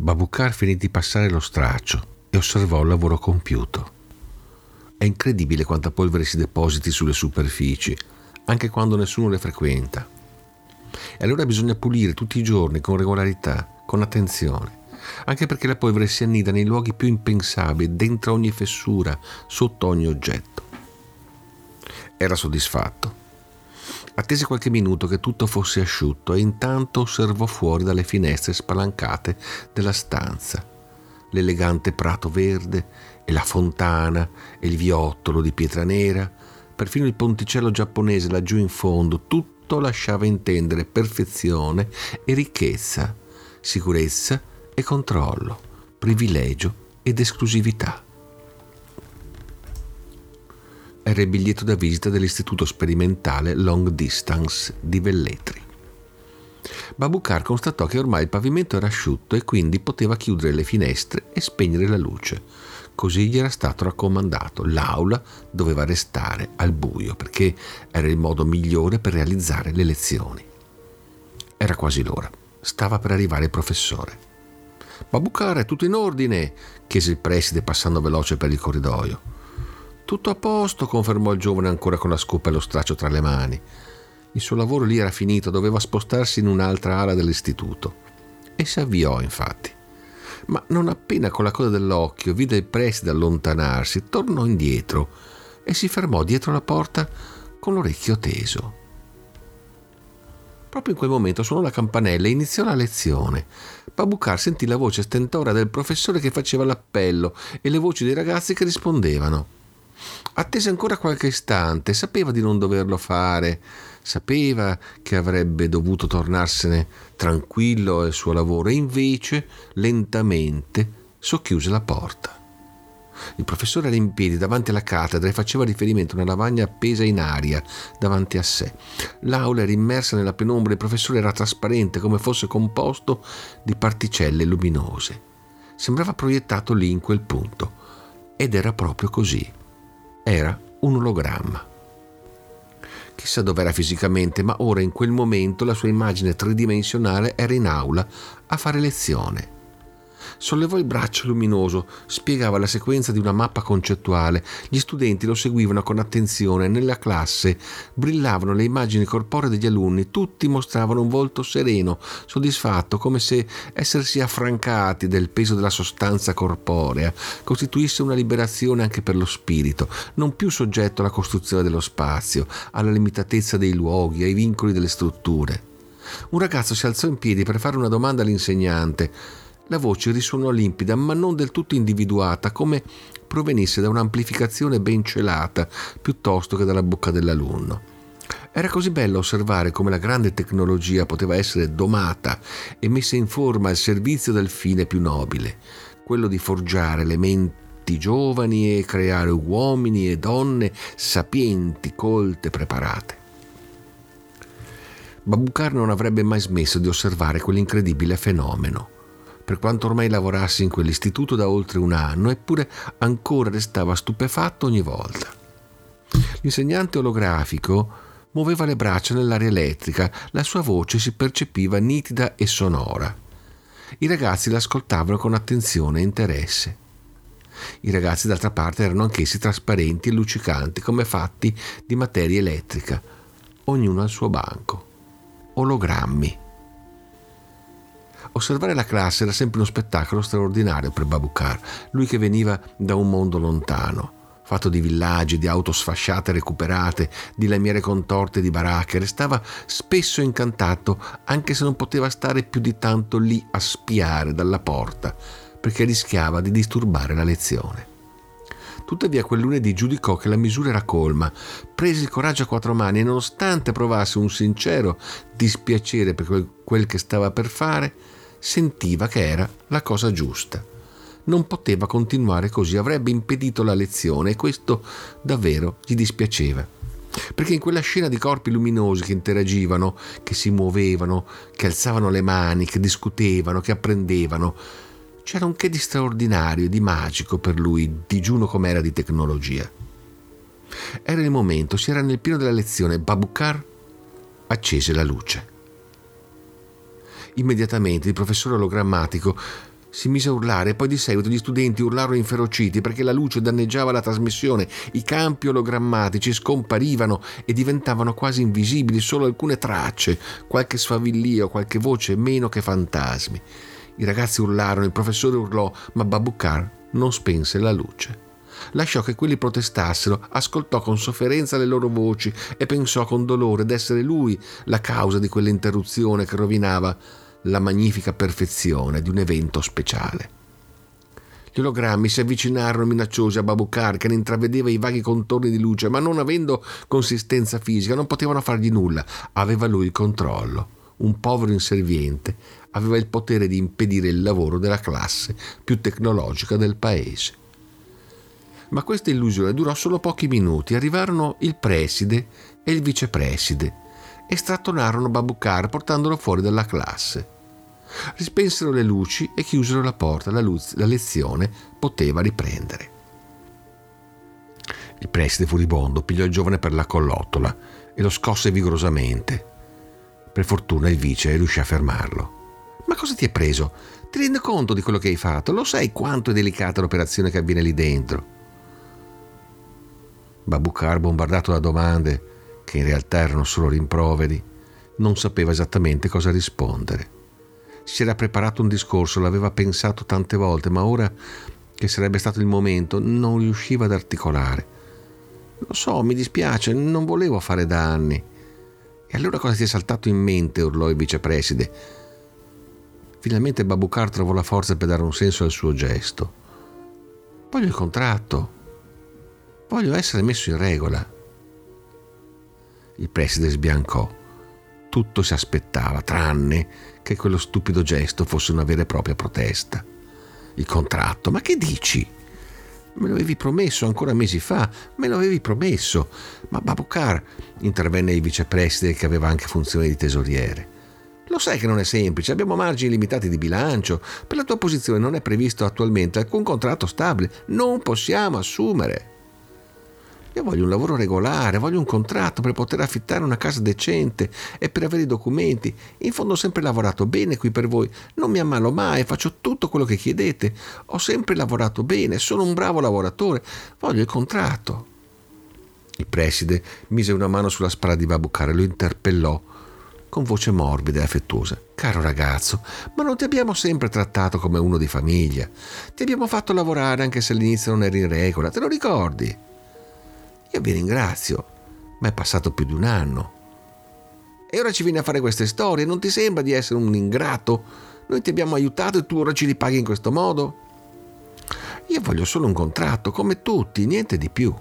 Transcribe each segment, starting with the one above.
Babukar finì di passare lo straccio e osservò il lavoro compiuto. È incredibile quanta polvere si depositi sulle superfici, anche quando nessuno le frequenta. E allora bisogna pulire tutti i giorni con regolarità, con attenzione, anche perché la polvere si annida nei luoghi più impensabili, dentro ogni fessura, sotto ogni oggetto. Era soddisfatto. Attese qualche minuto che tutto fosse asciutto e intanto osservò fuori dalle finestre spalancate della stanza l'elegante prato verde e la fontana e il viottolo di pietra nera, perfino il ponticello giapponese laggiù in fondo, tutto lasciava intendere perfezione e ricchezza, sicurezza e controllo, privilegio ed esclusività. Era il biglietto da visita dell'Istituto Sperimentale Long Distance di Velletri. Babukar constatò che ormai il pavimento era asciutto e quindi poteva chiudere le finestre e spegnere la luce. Così gli era stato raccomandato. L'aula doveva restare al buio perché era il modo migliore per realizzare le lezioni. Era quasi l'ora. Stava per arrivare il professore. Babukar, è tutto in ordine? chiese il preside passando veloce per il corridoio. Tutto a posto, confermò il giovane ancora con la scopa e lo straccio tra le mani. Il suo lavoro lì era finito, doveva spostarsi in un'altra ala dell'istituto. E si avviò, infatti. Ma non appena con la coda dell'occhio vide il preside allontanarsi, tornò indietro e si fermò dietro la porta con l'orecchio teso. Proprio in quel momento suonò la campanella e iniziò la lezione. Babucar sentì la voce stentora del professore che faceva l'appello e le voci dei ragazzi che rispondevano. Attese ancora qualche istante, sapeva di non doverlo fare, sapeva che avrebbe dovuto tornarsene tranquillo al suo lavoro e invece lentamente socchiuse la porta. Il professore era in piedi davanti alla cattedra e faceva riferimento a una lavagna appesa in aria davanti a sé. L'aula era immersa nella penombra e il professore era trasparente come fosse composto di particelle luminose. Sembrava proiettato lì in quel punto. Ed era proprio così. Era un ologramma. Chissà dov'era fisicamente, ma ora in quel momento la sua immagine tridimensionale era in aula a fare lezione sollevò il braccio luminoso, spiegava la sequenza di una mappa concettuale. Gli studenti lo seguivano con attenzione. Nella classe brillavano le immagini corporee degli alunni, tutti mostravano un volto sereno, soddisfatto, come se essersi affrancati del peso della sostanza corporea costituisse una liberazione anche per lo spirito, non più soggetto alla costruzione dello spazio, alla limitatezza dei luoghi, ai vincoli delle strutture. Un ragazzo si alzò in piedi per fare una domanda all'insegnante. La voce risuonò limpida, ma non del tutto individuata, come provenisse da un'amplificazione ben celata, piuttosto che dalla bocca dell'alunno. Era così bello osservare come la grande tecnologia poteva essere domata e messa in forma al servizio del fine più nobile, quello di forgiare le menti giovani e creare uomini e donne sapienti, colte, preparate. Babukar non avrebbe mai smesso di osservare quell'incredibile fenomeno per quanto ormai lavorassi in quell'istituto da oltre un anno, eppure ancora restava stupefatto ogni volta. L'insegnante olografico muoveva le braccia nell'aria elettrica, la sua voce si percepiva nitida e sonora. I ragazzi l'ascoltavano con attenzione e interesse. I ragazzi d'altra parte erano anch'essi trasparenti e luccicanti come fatti di materia elettrica, ognuno al suo banco. Ologrammi. Osservare la classe era sempre uno spettacolo straordinario per Babukar, lui che veniva da un mondo lontano, fatto di villaggi, di auto sfasciate recuperate, di lamiere contorte di baracche, restava spesso incantato, anche se non poteva stare più di tanto lì a spiare dalla porta, perché rischiava di disturbare la lezione. Tuttavia quel lunedì giudicò che la misura era colma, prese il coraggio a quattro mani e nonostante provasse un sincero dispiacere per quel che stava per fare, sentiva che era la cosa giusta. Non poteva continuare così, avrebbe impedito la lezione e questo davvero gli dispiaceva. Perché in quella scena di corpi luminosi che interagivano, che si muovevano, che alzavano le mani, che discutevano, che apprendevano, c'era un che di straordinario e di magico per lui, digiuno com'era di tecnologia. Era il momento, si era nel pieno della lezione, Babukar accese la luce. Immediatamente il professore ologrammatico si mise a urlare e poi di seguito gli studenti urlarono inferociti perché la luce danneggiava la trasmissione, i campi ologrammatici scomparivano e diventavano quasi invisibili solo alcune tracce, qualche sfavillio, qualche voce meno che fantasmi. I ragazzi urlarono, il professore urlò, ma Babukar non spense la luce. Lasciò che quelli protestassero, ascoltò con sofferenza le loro voci e pensò con dolore d'essere lui la causa di quell'interruzione che rovinava la magnifica perfezione di un evento speciale. Gli ologrammi si avvicinarono minacciosi a Babukar che ne intravedeva i vaghi contorni di luce, ma non avendo consistenza fisica non potevano fargli nulla. Aveva lui il controllo. Un povero inserviente aveva il potere di impedire il lavoro della classe più tecnologica del paese. Ma questa illusione durò solo pochi minuti. Arrivarono il preside e il vicepreside e strattonarono Babukar portandolo fuori dalla classe. Rispensero le luci e chiusero la porta. La, luz- la lezione poteva riprendere. Il preside furibondo pigliò il giovane per la collottola e lo scosse vigorosamente. Per fortuna il vice riuscì a fermarlo. Ma cosa ti è preso? Ti rendi conto di quello che hai fatto? Lo sai quanto è delicata l'operazione che avviene lì dentro? Babukar, bombardato da domande, che in realtà erano solo rimproveri, non sapeva esattamente cosa rispondere. Si era preparato un discorso, l'aveva pensato tante volte, ma ora che sarebbe stato il momento non riusciva ad articolare. Lo so, mi dispiace, non volevo fare danni. E allora cosa ti è saltato in mente? urlò il vicepreside. Finalmente Babukar trovò la forza per dare un senso al suo gesto. Voglio il contratto. Voglio essere messo in regola. Il preside sbiancò. Tutto si aspettava, tranne che quello stupido gesto fosse una vera e propria protesta. Il contratto, ma che dici? Me lo avevi promesso ancora mesi fa, me lo avevi promesso. Ma Babukar intervenne il vicepreside che aveva anche funzione di tesoriere. Lo sai che non è semplice, abbiamo margini limitati di bilancio. Per la tua posizione non è previsto attualmente alcun contratto stabile. Non possiamo assumere. Io voglio un lavoro regolare, voglio un contratto per poter affittare una casa decente e per avere i documenti. In fondo ho sempre lavorato bene qui per voi, non mi ammalo mai, faccio tutto quello che chiedete. Ho sempre lavorato bene, sono un bravo lavoratore, voglio il contratto. Il preside mise una mano sulla spalla di Babukar e lo interpellò con voce morbida e affettuosa. Caro ragazzo, ma non ti abbiamo sempre trattato come uno di famiglia. Ti abbiamo fatto lavorare anche se all'inizio non eri in regola, te lo ricordi? Io vi ringrazio, ma è passato più di un anno. E ora ci vieni a fare queste storie, non ti sembra di essere un ingrato? Noi ti abbiamo aiutato e tu ora ci ripaghi in questo modo? Io voglio solo un contratto, come tutti, niente di più.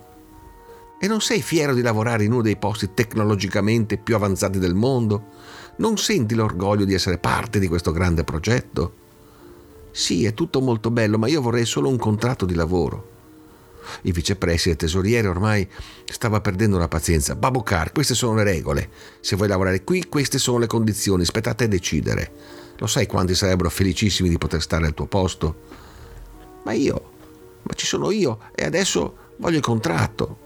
E non sei fiero di lavorare in uno dei posti tecnologicamente più avanzati del mondo? Non senti l'orgoglio di essere parte di questo grande progetto? Sì, è tutto molto bello, ma io vorrei solo un contratto di lavoro. Il vicepreside tesoriere ormai stava perdendo la pazienza. Babukar, queste sono le regole. Se vuoi lavorare qui, queste sono le condizioni. Spetta a decidere. Lo sai quanti sarebbero felicissimi di poter stare al tuo posto? Ma io, ma ci sono io e adesso voglio il contratto.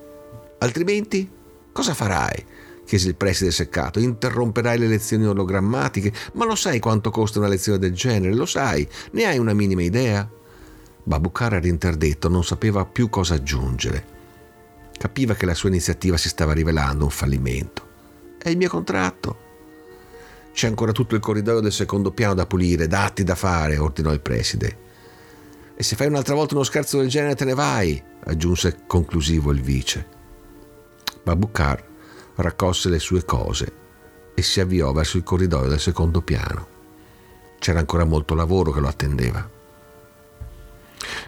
Altrimenti, cosa farai? chiese il preside seccato. Interromperai le lezioni ologrammatiche? Ma lo sai quanto costa una lezione del genere? Lo sai? Ne hai una minima idea? Babukar era interdetto, non sapeva più cosa aggiungere. Capiva che la sua iniziativa si stava rivelando un fallimento. È il mio contratto. C'è ancora tutto il corridoio del secondo piano da pulire, dati da fare, ordinò il preside. E se fai un'altra volta uno scherzo del genere te ne vai, aggiunse conclusivo il vice. Babukar raccolse le sue cose e si avviò verso il corridoio del secondo piano. C'era ancora molto lavoro che lo attendeva.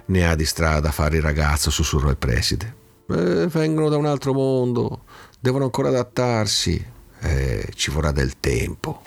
Ne ha di strada da fare il ragazzo, sussurrò il preside. Eh, vengono da un altro mondo, devono ancora adattarsi. Eh, ci vorrà del tempo.